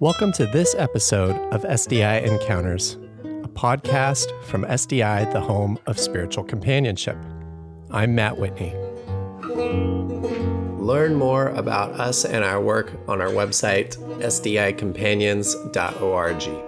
Welcome to this episode of SDI Encounters, a podcast from SDI, the home of spiritual companionship. I'm Matt Whitney. Learn more about us and our work on our website, sdicompanions.org.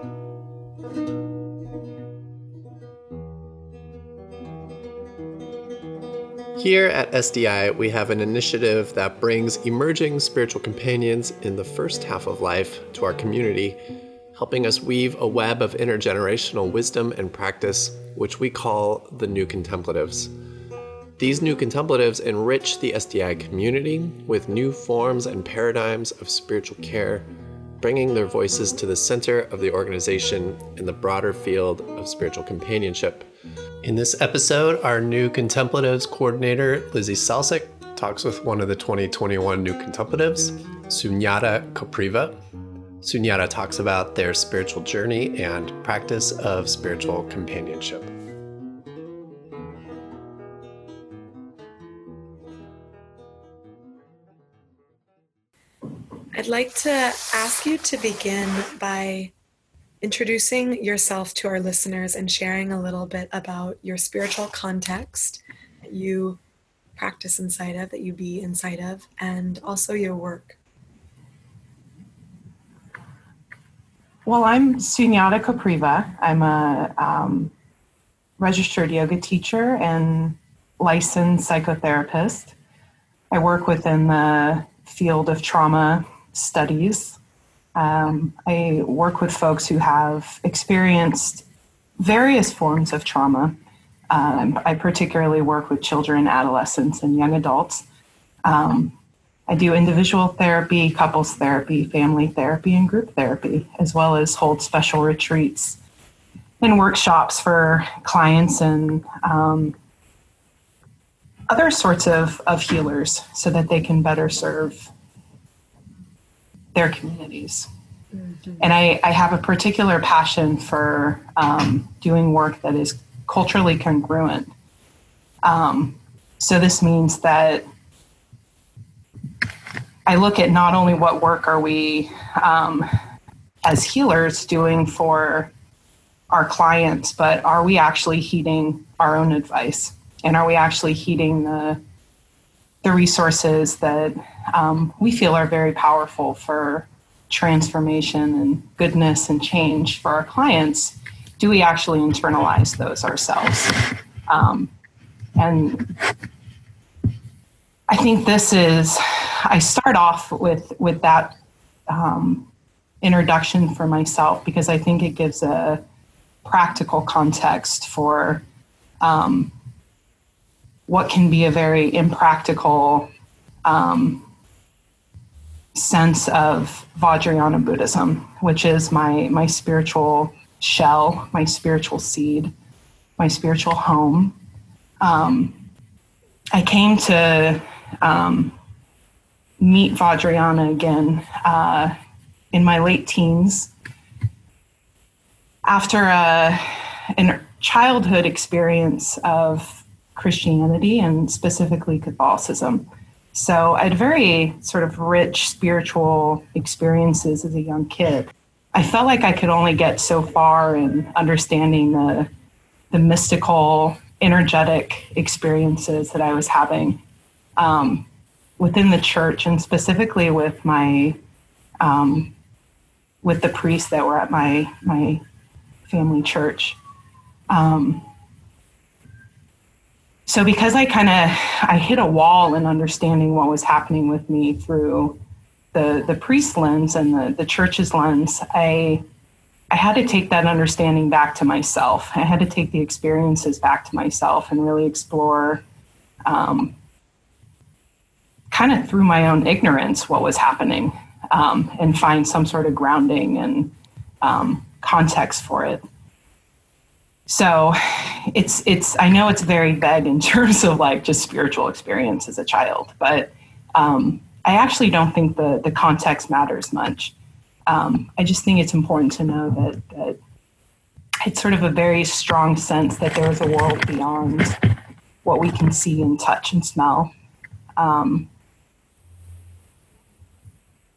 Here at SDI, we have an initiative that brings emerging spiritual companions in the first half of life to our community, helping us weave a web of intergenerational wisdom and practice, which we call the New Contemplatives. These new contemplatives enrich the SDI community with new forms and paradigms of spiritual care, bringing their voices to the center of the organization in the broader field of spiritual companionship. In this episode, our new contemplatives coordinator, Lizzie Salsic, talks with one of the 2021 new contemplatives, Sunyata Kopriva. Sunyata talks about their spiritual journey and practice of spiritual companionship. I'd like to ask you to begin by introducing yourself to our listeners and sharing a little bit about your spiritual context that you practice inside of, that you be inside of, and also your work. Well, I'm Sunyata Kopriva. I'm a um, registered yoga teacher and licensed psychotherapist. I work within the field of trauma studies um, I work with folks who have experienced various forms of trauma. Um, I particularly work with children, adolescents, and young adults. Um, I do individual therapy, couples therapy, family therapy, and group therapy, as well as hold special retreats and workshops for clients and um, other sorts of, of healers so that they can better serve their communities. Mm-hmm. And I, I, have a particular passion for um, doing work that is culturally congruent. Um, so this means that I look at not only what work are we um, as healers doing for our clients, but are we actually heeding our own advice? And are we actually heeding the the resources that um, we feel are very powerful for transformation and goodness and change for our clients, do we actually internalize those ourselves? Um, and I think this is, I start off with, with that um, introduction for myself because I think it gives a practical context for um, what can be a very impractical um, sense of Vajrayana Buddhism, which is my my spiritual shell, my spiritual seed, my spiritual home. Um, I came to um, meet Vajrayana again uh, in my late teens after a, a childhood experience of Christianity and specifically Catholicism. So I had very sort of rich spiritual experiences as a young kid. I felt like I could only get so far in understanding the, the mystical, energetic experiences that I was having um, within the church, and specifically with my um, with the priests that were at my my family church. Um, so because I kind of I hit a wall in understanding what was happening with me through the the priest lens and the the church's lens, I I had to take that understanding back to myself. I had to take the experiences back to myself and really explore, um, kind of through my own ignorance, what was happening, um, and find some sort of grounding and um, context for it. So it's it's I know it's very vague in terms of like just spiritual experience as a child, but um, I actually don't think the the context matters much. Um, I just think it's important to know that that it's sort of a very strong sense that there is a world beyond what we can see and touch and smell. Um,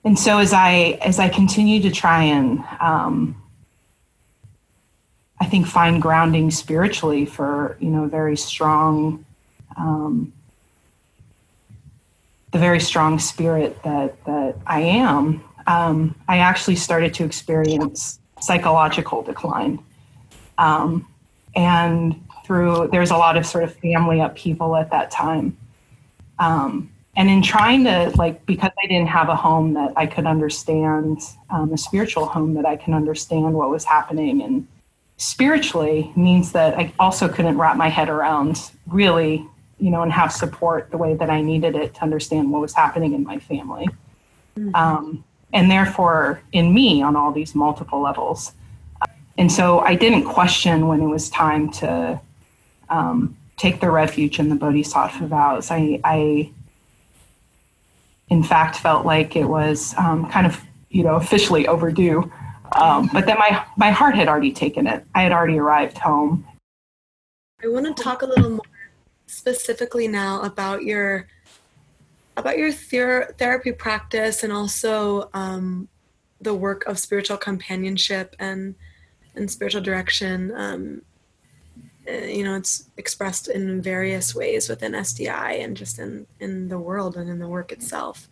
and so as I as I continue to try and um, I think find grounding spiritually for you know very strong um, the very strong spirit that that I am. Um, I actually started to experience psychological decline, um, and through there's a lot of sort of family upheaval at that time. Um, and in trying to like because i didn't have a home that i could understand um, a spiritual home that i can understand what was happening and spiritually means that i also couldn't wrap my head around really you know and have support the way that i needed it to understand what was happening in my family mm-hmm. um, and therefore in me on all these multiple levels and so i didn't question when it was time to um, take the refuge in the bodhisattva vows i, I in fact felt like it was um, kind of you know officially overdue. Um, but then my my heart had already taken it. I had already arrived home. I want to talk a little more specifically now about your about your ther- therapy practice and also um, the work of spiritual companionship and and spiritual direction. Um, uh, you know it's expressed in various ways within SDI and just in in the world and in the work itself.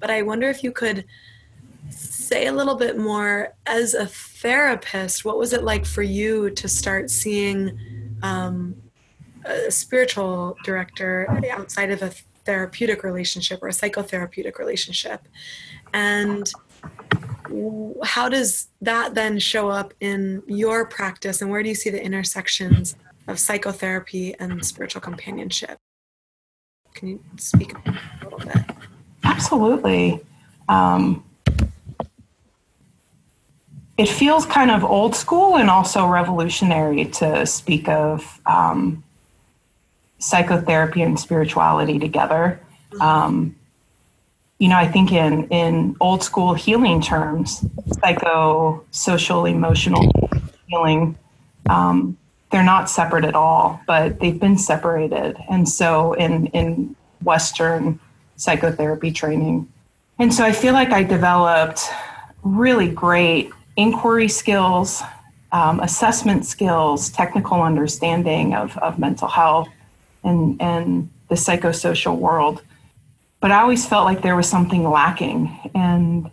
But I wonder if you could say a little bit more as a therapist. What was it like for you to start seeing um, a spiritual director outside of a therapeutic relationship or a psychotherapeutic relationship, and how does that then show up in your practice and where do you see the intersections of psychotherapy and spiritual companionship. Can you speak a little bit? Absolutely. Um, it feels kind of old school and also revolutionary to speak of um, psychotherapy and spirituality together. Um, you know, I think in in old school healing terms, psycho, social, emotional healing um, they're not separate at all, but they've been separated. And so in in Western psychotherapy training. And so I feel like I developed really great inquiry skills, um, assessment skills, technical understanding of, of mental health and, and the psychosocial world. But I always felt like there was something lacking. And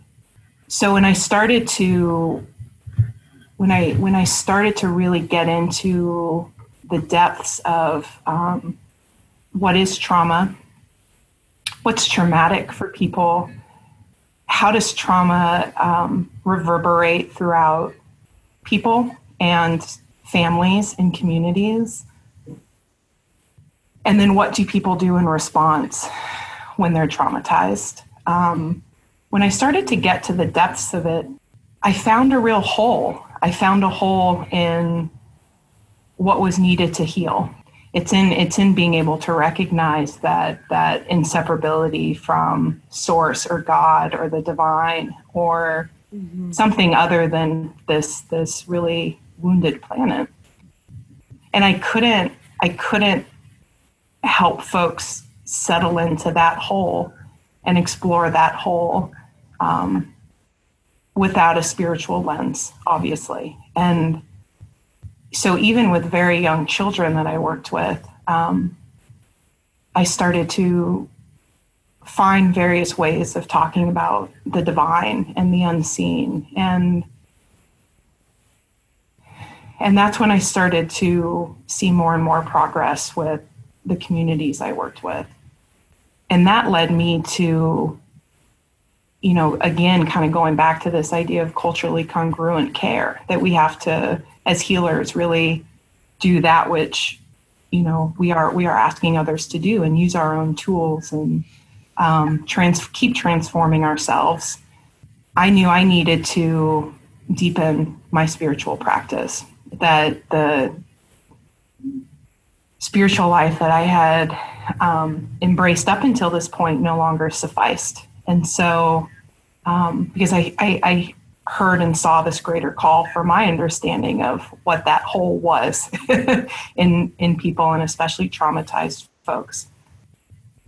so when I started to when I when I started to really get into the depths of um, what is trauma, what's traumatic for people, how does trauma um, reverberate throughout people and families and communities, and then what do people do in response when they're traumatized? Um, when I started to get to the depths of it, I found a real hole. I found a hole in what was needed to heal. It's in it's in being able to recognize that that inseparability from source or God or the divine or mm-hmm. something other than this this really wounded planet. And I couldn't I couldn't help folks settle into that hole and explore that hole um, without a spiritual lens, obviously. And so, even with very young children that I worked with, um, I started to find various ways of talking about the divine and the unseen and and that's when I started to see more and more progress with the communities I worked with. And that led me to you know, again, kind of going back to this idea of culturally congruent care, that we have to, as healers, really do that which, you know, we are we are asking others to do, and use our own tools and um, trans keep transforming ourselves. I knew I needed to deepen my spiritual practice. That the spiritual life that I had um, embraced up until this point no longer sufficed and so, um, because I, I, I, heard and saw this greater call for my understanding of what that hole was in in people and especially traumatized folks.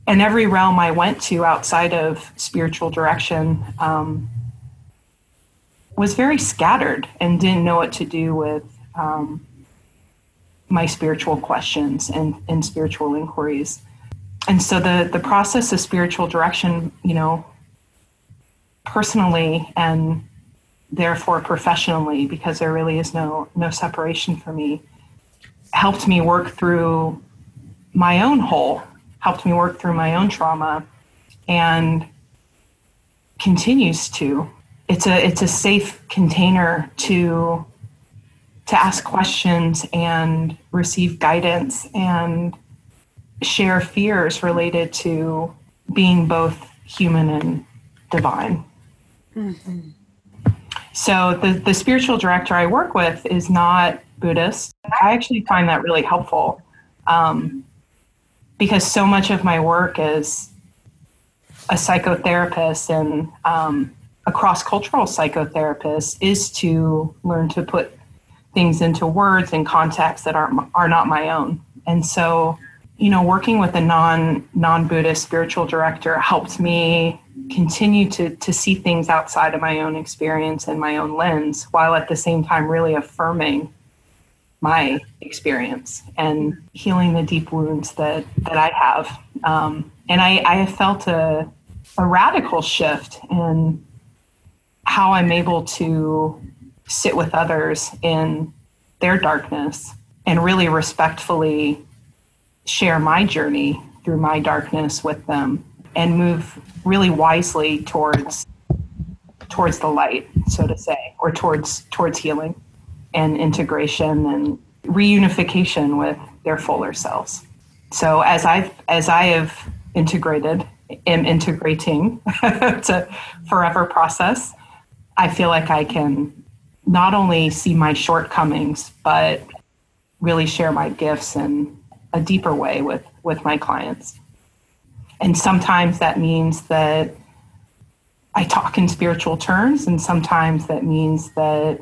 And every realm I went to outside of spiritual direction um, was very scattered and didn't know what to do with um, my spiritual questions and, and spiritual inquiries. And so the, the process of spiritual direction, you know, personally and therefore professionally, because there really is no no separation for me, helped me work through my own hole, helped me work through my own trauma, and continues to. It's a it's a safe container to to ask questions and receive guidance and share fears related to being both human and divine. Mm-hmm. So the, the spiritual director I work with is not Buddhist. I actually find that really helpful um, because so much of my work as a psychotherapist and um, a cross cultural psychotherapist is to learn to put things into words and contexts that are, are not my own. And so, you know, working with a non non Buddhist spiritual director helped me continue to to see things outside of my own experience and my own lens while at the same time really affirming my experience and healing the deep wounds that that I have. Um, and I, I have felt a, a radical shift in how I'm able to sit with others in their darkness and really respectfully share my journey through my darkness with them and move really wisely towards towards the light, so to say, or towards towards healing and integration and reunification with their fuller selves. So as I've as I have integrated am integrating to forever process, I feel like I can not only see my shortcomings, but really share my gifts in a deeper way with with my clients. And sometimes that means that I talk in spiritual terms, and sometimes that means that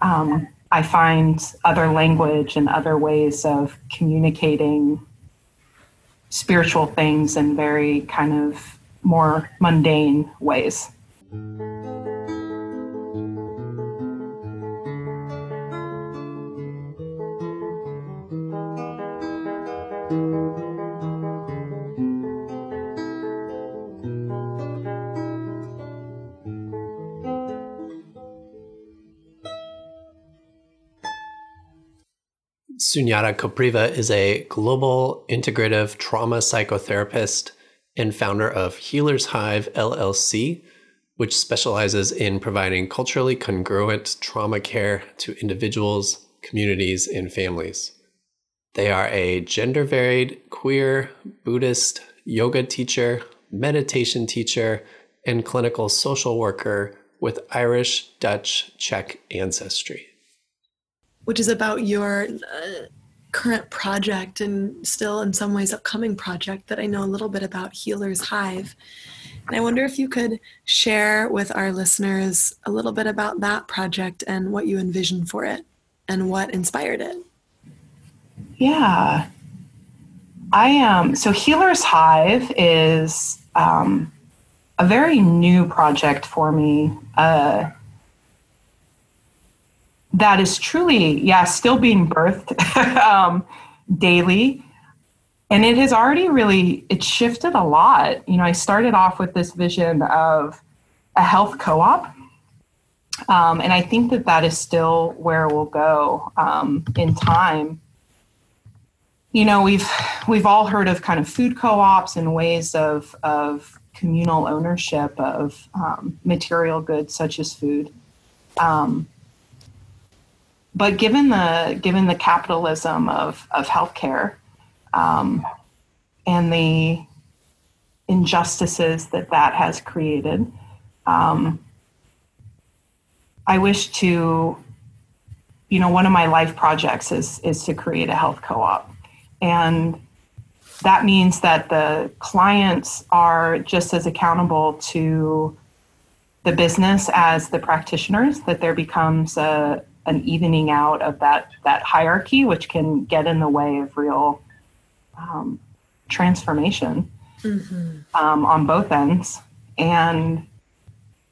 um, I find other language and other ways of communicating spiritual things in very kind of more mundane ways. Sunyata Kopriva is a global integrative trauma psychotherapist and founder of Healers Hive LLC, which specializes in providing culturally congruent trauma care to individuals, communities, and families. They are a gender varied, queer, Buddhist, yoga teacher, meditation teacher, and clinical social worker with Irish, Dutch, Czech ancestry which is about your uh, current project and still in some ways upcoming project that I know a little bit about Healers Hive. And I wonder if you could share with our listeners a little bit about that project and what you envision for it and what inspired it. Yeah. I am. Um, so Healers Hive is um, a very new project for me. Uh, that is truly, yeah, still being birthed um, daily. And it has already really, it shifted a lot. You know, I started off with this vision of a health co-op. Um, and I think that that is still where we'll go um, in time. You know, we've we've all heard of kind of food co-ops and ways of of communal ownership of um, material goods such as food. Um, but given the given the capitalism of of healthcare um, and the injustices that that has created, um, I wish to, you know, one of my life projects is is to create a health co-op, and that means that the clients are just as accountable to the business as the practitioners that there becomes a, an evening out of that that hierarchy, which can get in the way of real um, transformation. mm-hmm. um, on both ends. And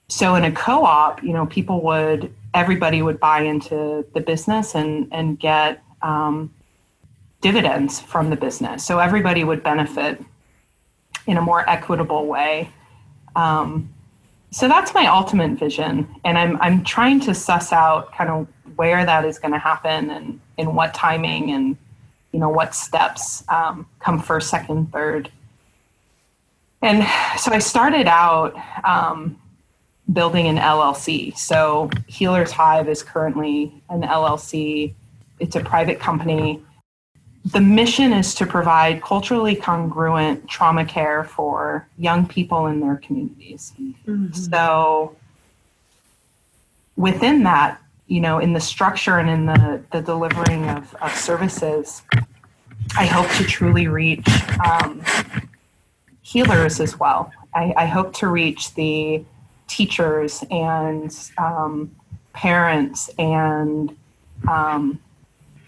so in a co-op, you know, people would everybody would buy into the business and and get um, dividends from the business. So everybody would benefit in a more equitable way. Um, so that's my ultimate vision, and I'm I'm trying to suss out kind of where that is going to happen and in what timing and you know what steps um, come first, second, third. And so I started out um, building an LLC. So Healers Hive is currently an LLC. It's a private company. The mission is to provide culturally congruent trauma care for young people in their communities. Mm-hmm. So within that, you know, in the structure and in the, the delivering of, of services, I hope to truly reach um, healers as well. I, I, hope to reach the teachers and um, parents and um,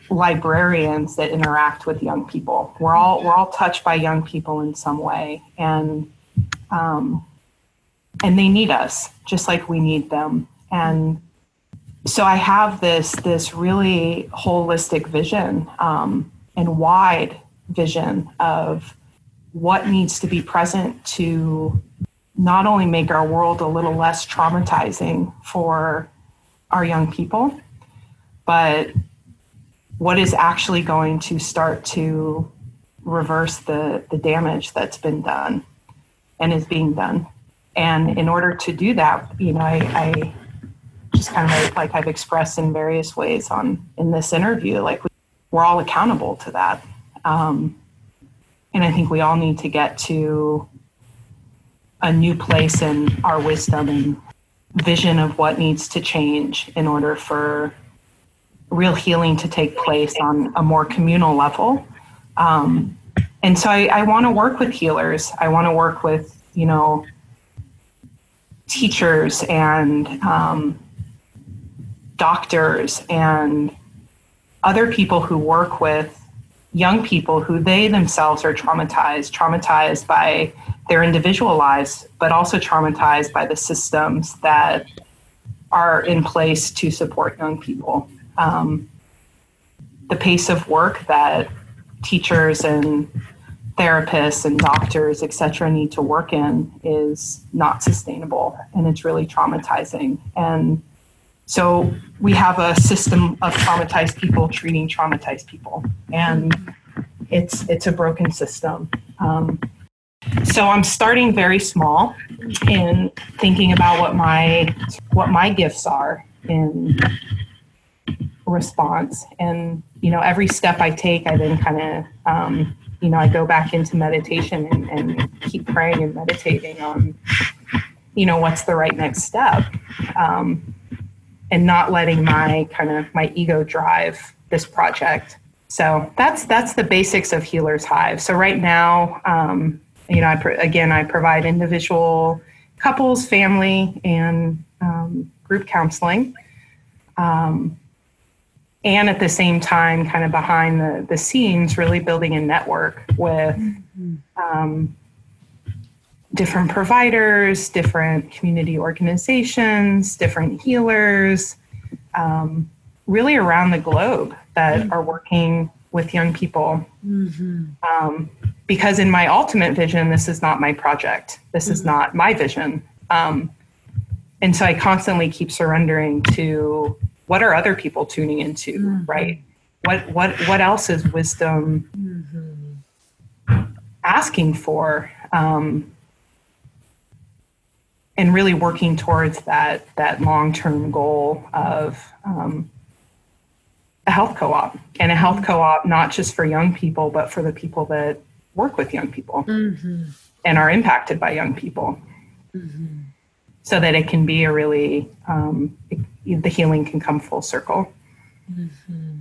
librarians that interact with young people. We're all we're all touched by young people in some way, and um, and they need us just like we need them. And so I have this this really holistic vision um, and wide vision of what needs to be present to not only make our world a little less traumatizing for our young people, but what is actually going to start to reverse the, the damage that's been done and is being done. And in order to do that, you know, I, I just kind of like I've expressed in various ways on in this interview, like we're all accountable to that. Um, and I think we all need to get to a new place in our wisdom and vision of what needs to change in order for real healing to take place on a more communal level. Um, and so I, I want to work with healers. I want to work with, you know, teachers and um, doctors and other people who work with young people who they themselves are traumatized, traumatized by their individual lives, but also traumatized by the systems that are in place to support young people. Um, the pace of work that teachers and therapists and doctors, et cetera, need to work in is not sustainable and it's really traumatizing. And so we have a system of traumatized people treating traumatized people, and it's it's a broken system. Um, so I'm starting very small in thinking about what my what my gifts are in response, and you know every step I take, I then kind of um, you know I go back into meditation and, and keep praying and meditating on you know what's the right next step. Um, and not letting my kind of my ego drive this project. So that's that's the basics of Healers Hive. So right now, um, you know, I pro- again I provide individual, couples, family, and um, group counseling. Um, and at the same time, kind of behind the, the scenes, really building a network with mm-hmm. um, different providers, different community organizations, different healers, um, really around the globe that mm-hmm. are working with young people. Mm-hmm. Um, because in my ultimate vision, this is not my project. This mm-hmm. is not my vision. Um, and so I constantly keep surrendering to what are other people tuning into, mm-hmm. right? What what what else is wisdom mm-hmm. asking for? Um, and really working towards that that long-term goal of um, a health co-op and a health co-op not just for young people but for the people that work with young people mm-hmm. and are impacted by young people mm-hmm. so that it can be a really um, it, the healing can come full circle mm-hmm.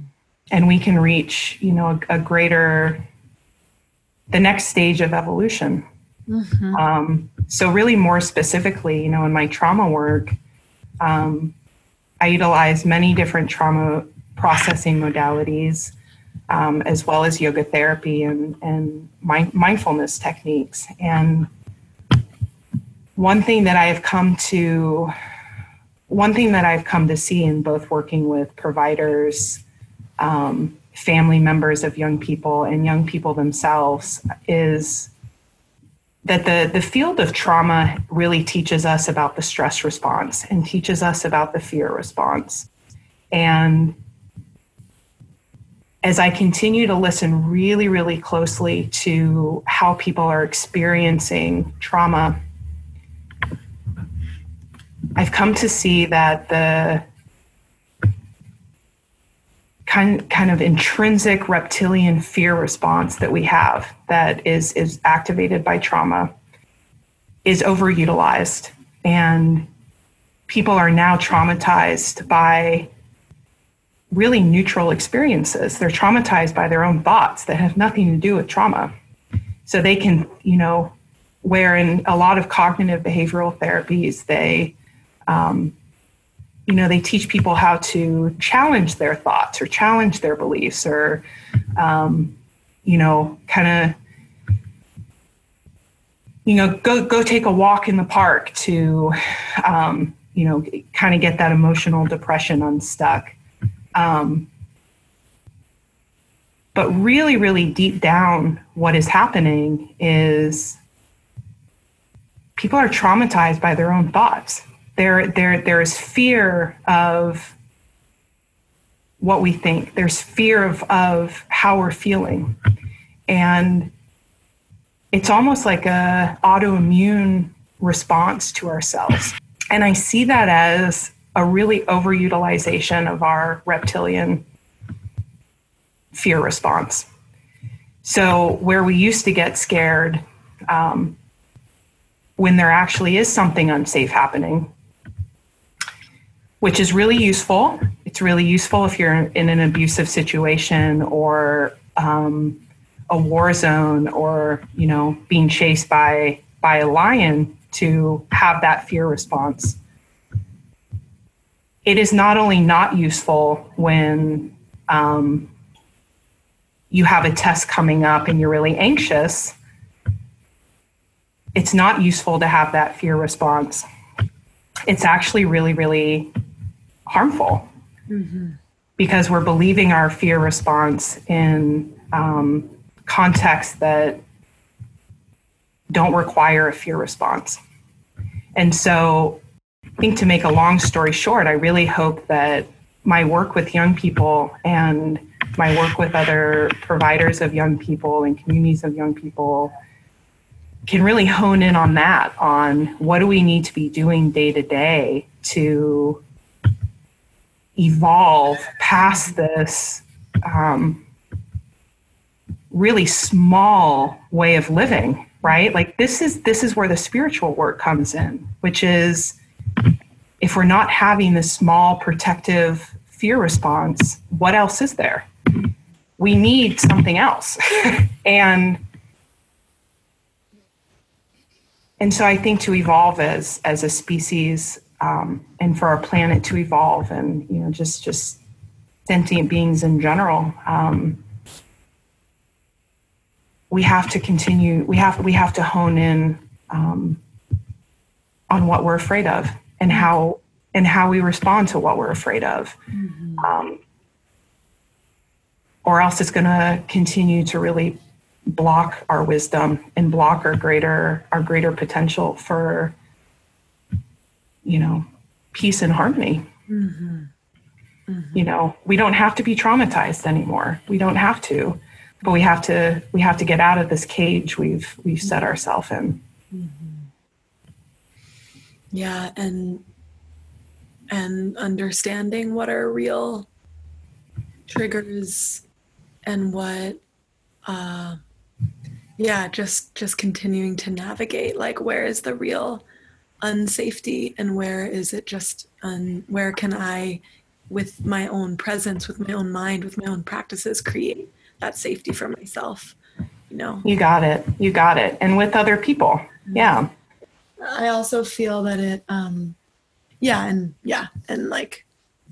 and we can reach you know a, a greater the next stage of evolution Mm-hmm. Um, so, really, more specifically, you know, in my trauma work, um, I utilize many different trauma processing modalities um, as well as yoga therapy and, and mind, mindfulness techniques. And one thing that I have come to one thing that I've come to see in both working with providers, um, family members of young people, and young people themselves is that the, the field of trauma really teaches us about the stress response and teaches us about the fear response. And as I continue to listen really, really closely to how people are experiencing trauma, I've come to see that the kind, kind of intrinsic reptilian fear response that we have that is, is activated by trauma is overutilized. And people are now traumatized by really neutral experiences. They're traumatized by their own thoughts that have nothing to do with trauma. So they can, you know, where in a lot of cognitive behavioral therapies, they um, you know they teach people how to challenge their thoughts or challenge their beliefs or um, you know kind of you know go go take a walk in the park to um, you know kind of get that emotional depression unstuck. Um, but really really deep down what is happening is people are traumatized by their own thoughts there there there's fear of what we think. There's fear of of how we're feeling. And it's almost like a autoimmune response to ourselves. And i see that as a really overutilization of our reptilian fear response. So where we used to get scared um, when there actually is something unsafe happening which is really useful. It's really useful if you're in an abusive situation or um, a war zone or you know being chased by by a lion to have that fear response. It is not only not useful when um, you have a test coming up and you're really anxious. It's not useful to have that fear response. It's actually really, really harmful mm-hmm. because we're believing our fear response in um, contexts that don't require a fear response. And so, I think to make a long story short, I really hope that my work with young people and my work with other providers of young people and communities of young people can really hone in on that on what do we need to be doing day to day to evolve past this um, really small way of living right? Like this is this is where the spiritual work comes in which is if we're not having this small protective fear response what else is there? We need something else. And and so i think to evolve as as a species um, and for our planet to evolve and you know just just sentient beings in general um, we have to continue we have we have to hone in um, on what we're afraid of and how and how we respond to what we're afraid of mm-hmm. um, or else it's going to continue to really block our wisdom and block our greater our greater potential for you know, peace and harmony. Mm-hmm. Mm-hmm. You know, we don't have to be traumatized anymore. We don't have to, but we have to. We have to get out of this cage we've we've set ourselves in. Yeah, and and understanding what are real triggers and what uh yeah just just continuing to navigate like where is the real unsafety and where is it just un, where can i with my own presence with my own mind with my own practices create that safety for myself you know? You got it. You got it. And with other people. Mm-hmm. yeah. I also feel that it um yeah and yeah and like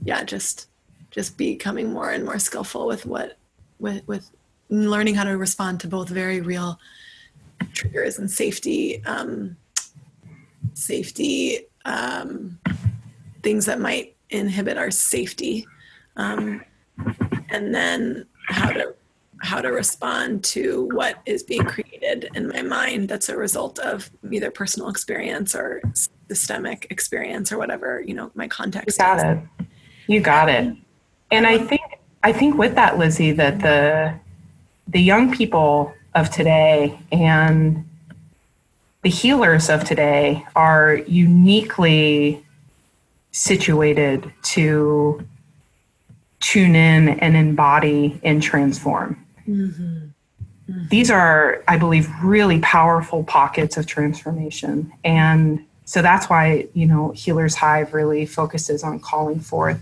yeah just just becoming more and more skillful with what with with learning how to respond to both very real triggers and safety um, safety um, things that might inhibit our safety. Um, and then how to how to respond to what is being created in my mind that's a result of either personal experience or systemic experience or whatever you know my context you got is. it. You got it. And i think i think with that lizzie that the the young people of today and the healers of today are uniquely situated to tune in and embody and transform. Mm-hmm. Mm-hmm. These are, I believe, really powerful pockets of transformation. And so that's why, you know, Healers Hive really focuses on calling forth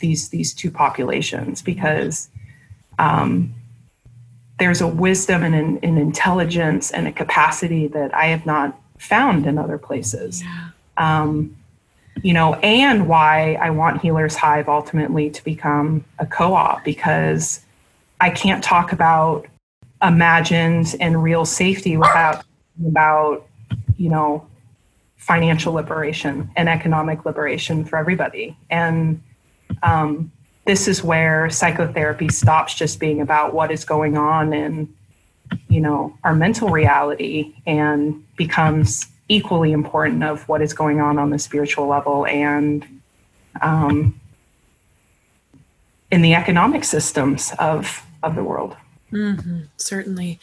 these these two populations because um, there's a wisdom and an, an, intelligence and a capacity that I have not found in other places. Yeah. Um, you know, and why I want Healers Hive ultimately to become a co op because I can't talk about imagined and real safety without about, you know, financial liberation and economic liberation for everybody. And um, this is where psychotherapy stops just being about what is going on in, you know, our mental reality and becomes equally important of what is going on on the spiritual level and um, in the economic systems of of the world. Mm-hmm, certainly,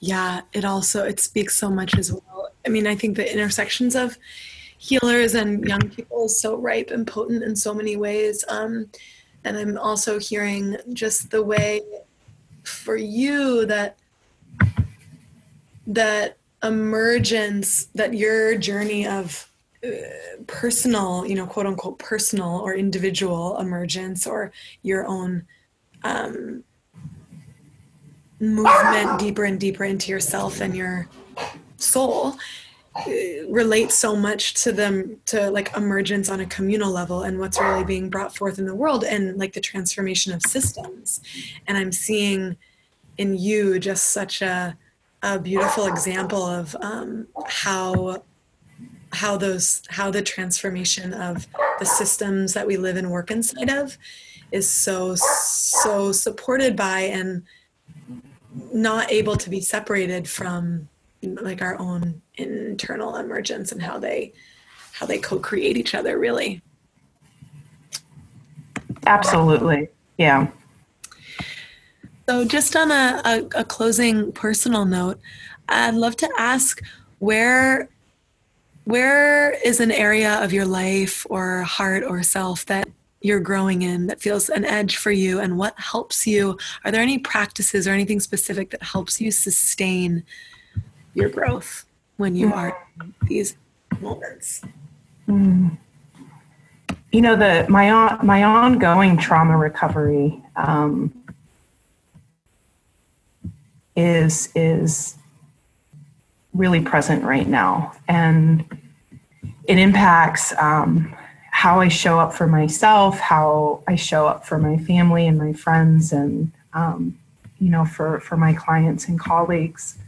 yeah. It also it speaks so much as well. I mean, I think the intersections of healers and young people is so ripe and potent in so many ways. Um, and I'm also hearing just the way for you that that emergence that your journey of uh, personal you know quote unquote personal or individual emergence or your own um, movement deeper and deeper into yourself and your soul relates so much to them to like emergence on a communal level and what's really being brought forth in the world and like the transformation of systems. And i'm seeing in you just such a a beautiful example of um, how how those how the transformation of the systems that we live and work inside of is so so supported by and not able to be separated from like our own internal emergence and how they how they co-create each other really. Absolutely. Yeah. So, just on a, a, a, closing personal note, I'd love to ask where where is an area of your life or heart or self that you're growing in that feels an edge for you and what helps you? Are there any practices or anything specific that helps you sustain your growth when you are these moments mm. you know the my on, my ongoing trauma recovery um, is is really present right now, and it impacts um, how I show up for myself, how I show up for my family and my friends, and um, you know, for for my clients and colleagues.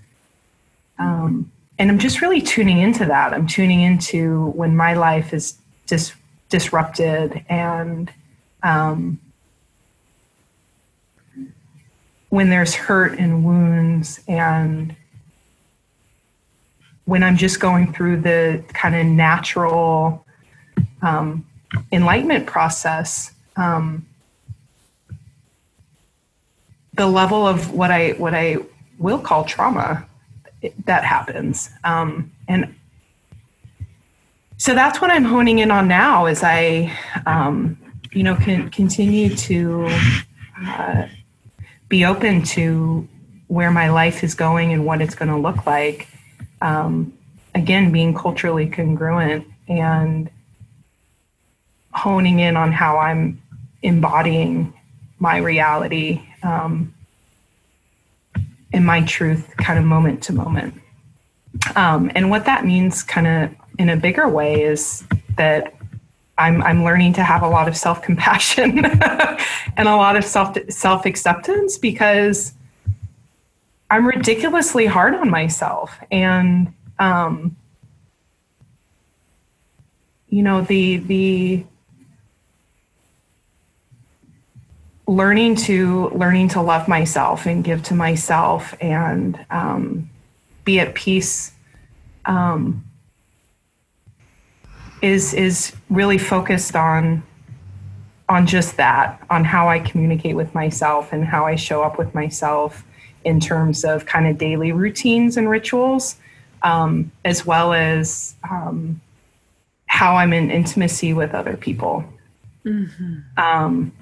Um, and I'm just really tuning into that. I'm tuning into when my life is dis- disrupted and um, when there's hurt and wounds and when I'm just going through the kind of natural um, enlightenment process, um, the level of what I what I will call trauma that happens, um, and so that's what I'm honing in on now as I, um, you know, can continue to. Uh, be open to where my life is going and what it's going to look like. Um, again, being culturally congruent and honing in on how I'm embodying my reality um, and my truth kind of moment to moment. Um, and what that means, kind of in a bigger way, is that I'm, I'm learning to have a lot of self compassion and a lot of self self acceptance because I'm ridiculously hard on myself. And, um, you know, the, the, learning to learning to love myself and give to myself and um, be at peace um, is is really focused on on just that on how I communicate with myself and how I show up with myself in terms of kind of daily routines and rituals um, as well as um, how I'm in intimacy with other people. Mm-hmm. Um,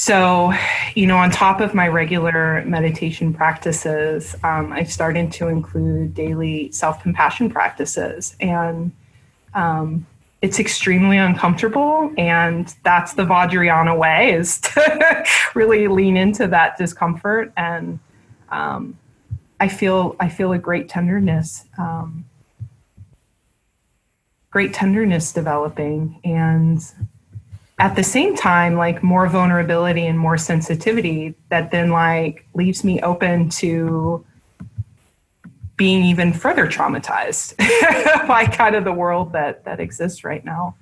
so, you know, on top of my regular meditation practices, um, I've started to include daily self compassion practices. And um, it's extremely uncomfortable. And that's the Vajrayana way is to really lean into that discomfort. And um, I feel I feel a great tenderness, um, great tenderness developing. And at the same time like more vulnerability and more sensitivity that then like leaves me open to being even further traumatized by kind of the world that that exists right now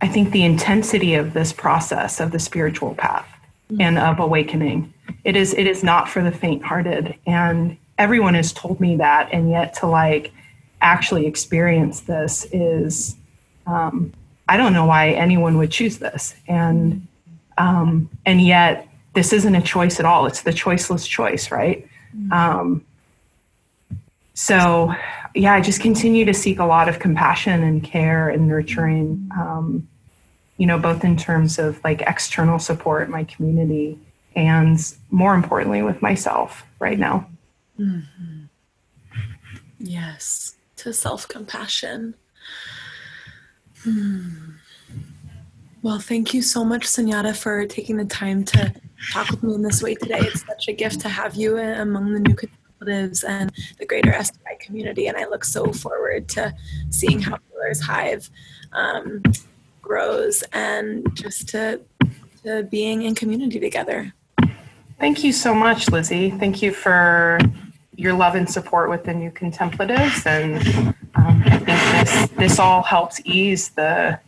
i think the intensity of this process of the spiritual path mm-hmm. and of awakening it is it is not for the faint hearted and everyone has told me that and yet to like actually experience this is um, I don't know why anyone would choose this. And um, and yet this isn't a choice at all. It's the choiceless choice, right? Um, so yeah, I just continue to seek a lot of compassion and care and nurturing. Um, you know, both in terms of like external support, my community, and more importantly, with myself right now. Mm-hmm. Yes, to self compassion. Hmm. Well, thank you so much, Sunyata, for taking the time to talk with me in this way today. It's such a gift to have you among the new contemplatives and the greater SDI community, and I look so forward to seeing how Healers Hive um, grows and just to, to being in community together. Thank you so much, Lizzie. Thank you for your love and support with the new contemplatives and um, this this all helps ease the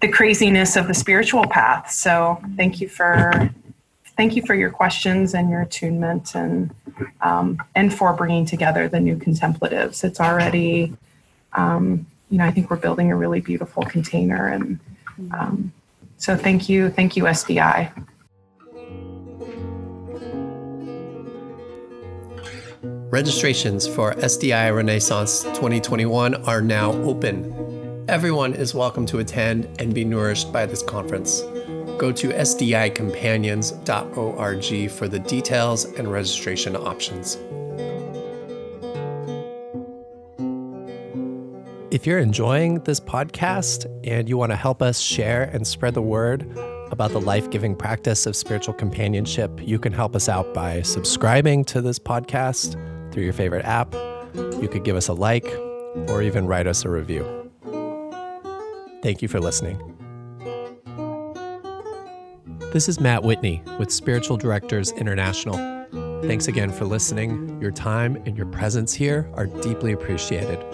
the craziness of the spiritual path. So thank you for thank you for your questions and your attunement and um, and for bringing together the new contemplatives. It's already um, you know I think we're building a really beautiful container and um, so thank you thank you SDI. Registrations for SDI Renaissance 2021 are now open. Everyone is welcome to attend and be nourished by this conference. Go to sdicompanions.org for the details and registration options. If you're enjoying this podcast and you want to help us share and spread the word about the life giving practice of spiritual companionship, you can help us out by subscribing to this podcast through your favorite app. You could give us a like or even write us a review. Thank you for listening. This is Matt Whitney with Spiritual Directors International. Thanks again for listening. Your time and your presence here are deeply appreciated.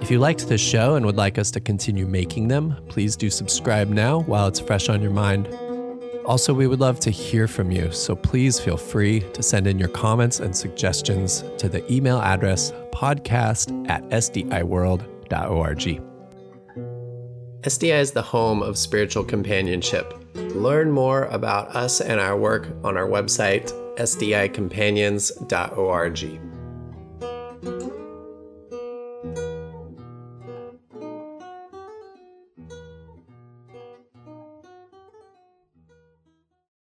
If you liked this show and would like us to continue making them, please do subscribe now while it's fresh on your mind. Also, we would love to hear from you, so please feel free to send in your comments and suggestions to the email address podcast at sdiworld.org. SDI is the home of spiritual companionship. Learn more about us and our work on our website, sdicompanions.org.